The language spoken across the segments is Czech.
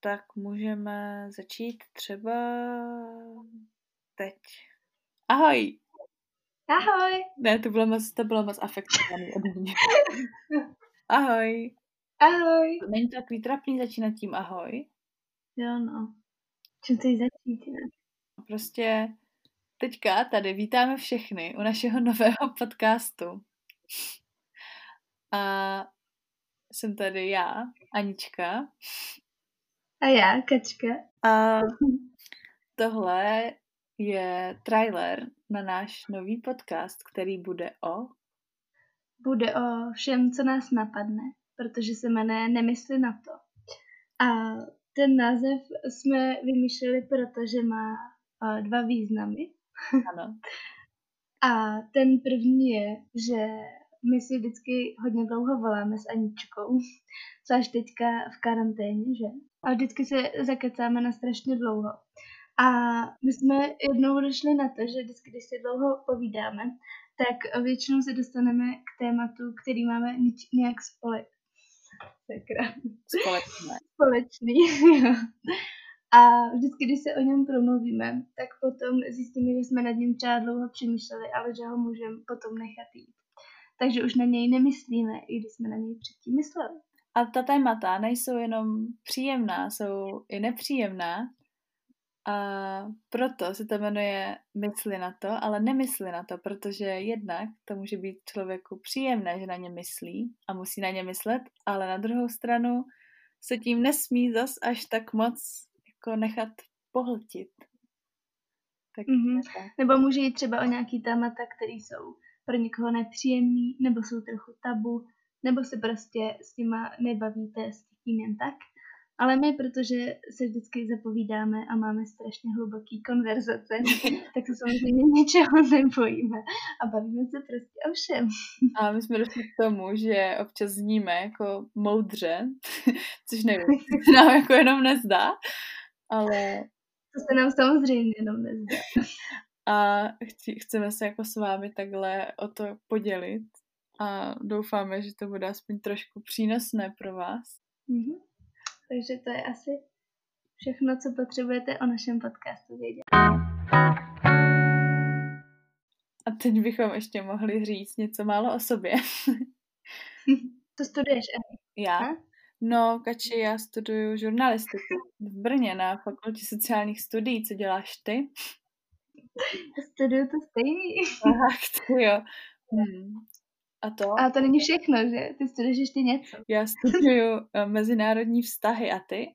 tak můžeme začít třeba teď. Ahoj! Ahoj! Ne, to bylo moc, to bylo moc afektovaný ode mě. ahoj! Ahoj! Není to takový trapný začínat tím ahoj? Jo, no. Čím chceš začít, ne? Prostě teďka tady vítáme všechny u našeho nového podcastu. A jsem tady já, Anička. A já, Kačka. A tohle je trailer na náš nový podcast, který bude o... Bude o všem, co nás napadne, protože se jmenuje Nemysli na to. A ten název jsme vymýšleli, protože má dva významy. Ano. A ten první je, že my si vždycky hodně dlouho voláme s Aničkou, zvlášť teďka v karanténě, že? A vždycky se zakecáme na strašně dlouho. A my jsme jednou došli na to, že vždycky, když si dlouho povídáme, tak většinou se dostaneme k tématu, který máme nějak spole... Společné. Společný, jo. A vždycky, když se o něm promluvíme, tak potom zjistíme, že jsme nad ním třeba dlouho přemýšleli, ale že ho můžeme potom nechat jít. Takže už na něj nemyslíme, i když jsme na něj předtím mysleli. A ta témata nejsou jenom příjemná, jsou i nepříjemná. A proto se to jmenuje mysli na to, ale nemysli na to, protože jednak to může být člověku příjemné, že na ně myslí a musí na ně myslet, ale na druhou stranu se tím nesmí zas až tak moc jako nechat pohltit. Tak, mm-hmm. tak. Nebo může jít třeba o nějaký témata, které jsou pro někoho nepříjemný, nebo jsou trochu tabu, nebo se prostě s nima nebavíte s tím jen tak. Ale my, protože se vždycky zapovídáme a máme strašně hluboký konverzace, tak se samozřejmě ničeho nebojíme a bavíme se prostě o všem. A my jsme došli k tomu, že občas zníme jako moudře, což nevím, se nám jako jenom nezdá, ale... To se nám samozřejmě jenom nezdá. A chci, chceme se jako s vámi takhle o to podělit a doufáme, že to bude aspoň trošku přínosné pro vás. Mm-hmm. Takže to je asi všechno, co potřebujete o našem podcastu vědět. A teď bychom ještě mohli říct něco málo o sobě. to studuješ? Já? Ha? No, Kači, já studuju žurnalistiku v Brně na fakultě sociálních studií. Co děláš ty? Studuju to stejný. Aha, ty jo. Hmm. A to? A to není všechno, že? Ty studuješ ještě něco. Já studuju uh, mezinárodní vztahy a ty?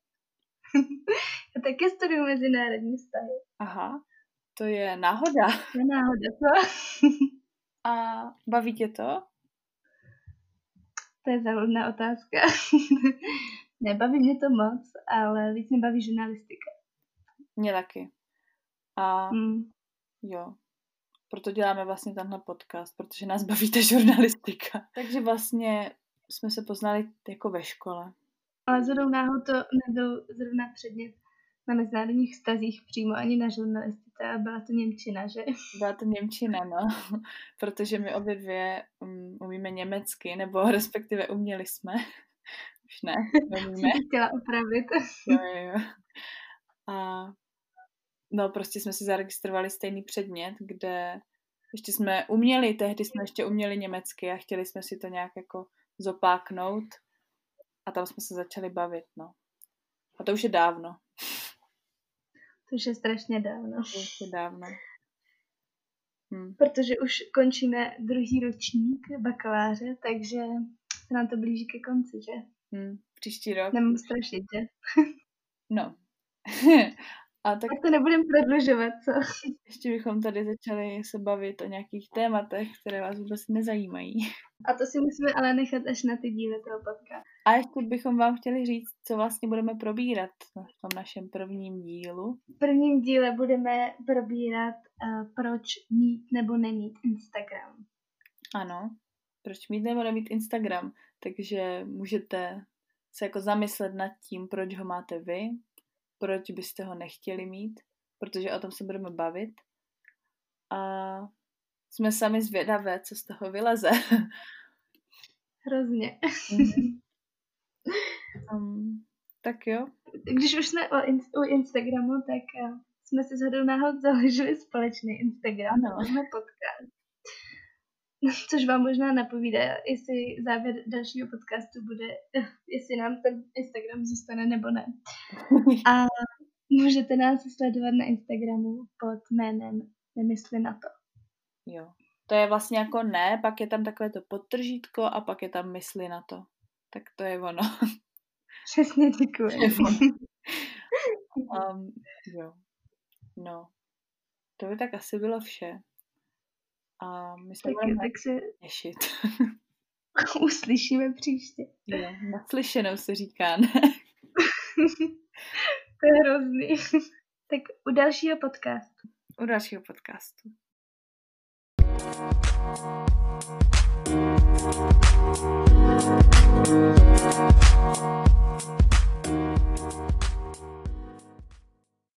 Já taky studuju mezinárodní vztahy. Aha, to je náhoda. To je náhoda, co? a baví tě to? To je závodná otázka. Nebaví mě to moc, ale víc mě baví žurnalistika. Mě taky. A hmm. Jo, proto děláme vlastně tenhle podcast, protože nás baví ta žurnalistika. Takže vlastně jsme se poznali jako ve škole. Ale zrovna náhod to nebyl zrovna předmět na mezinárodních vztazích přímo ani na žurnalistice, a byla to Němčina, že? Byla to Němčina, no, protože my obě dvě um, umíme německy, nebo respektive uměli jsme. Už ne, neumíme. chtěla opravit. Jo, jo, jo. A no prostě jsme si zaregistrovali stejný předmět, kde ještě jsme uměli, tehdy jsme ještě uměli německy a chtěli jsme si to nějak jako zopáknout a tam jsme se začali bavit, no. A to už je dávno. To už je strašně dávno. To už je dávno. Hm. Protože už končíme druhý ročník bakaláře, takže se nám to blíží ke konci, že? Hm. Příští rok. Nemám strašit, že? no. A tak... tak to nebudeme prodlužovat, co? Ještě bychom tady začali se bavit o nějakých tématech, které vás vůbec nezajímají. A to si musíme ale nechat až na ty díly toho podcastu. A ještě bychom vám chtěli říct, co vlastně budeme probírat v tom našem prvním dílu. V prvním díle budeme probírat, uh, proč mít nebo nemít Instagram. Ano, proč mít nebo nemít Instagram. Takže můžete se jako zamyslet nad tím, proč ho máte vy, proč byste ho nechtěli mít, protože o tom se budeme bavit. A jsme sami zvědavé, co z toho vyleze. Hrozně. um, Tak jo. Když už jsme o in- u Instagramu, tak uh, jsme si shodou náhod založili společný Instagram. Ano. Máme podcast. Což vám možná napovídá, jestli závěr dalšího podcastu bude, jestli nám ten Instagram zůstane nebo ne. A můžete nás sledovat na Instagramu pod jménem Nemysli na to. Jo. To je vlastně jako ne, pak je tam takové to podtržítko a pak je tam mysli na to. Tak to je ono. Přesně děkuji. Um, jo. No. To by tak asi bylo vše. A my se budeme tak se... těšit. Uslyšíme příště. Jo, naslyšenou se říká, ne? to je hrozný. tak u dalšího podcastu. U dalšího podcastu. Thank you.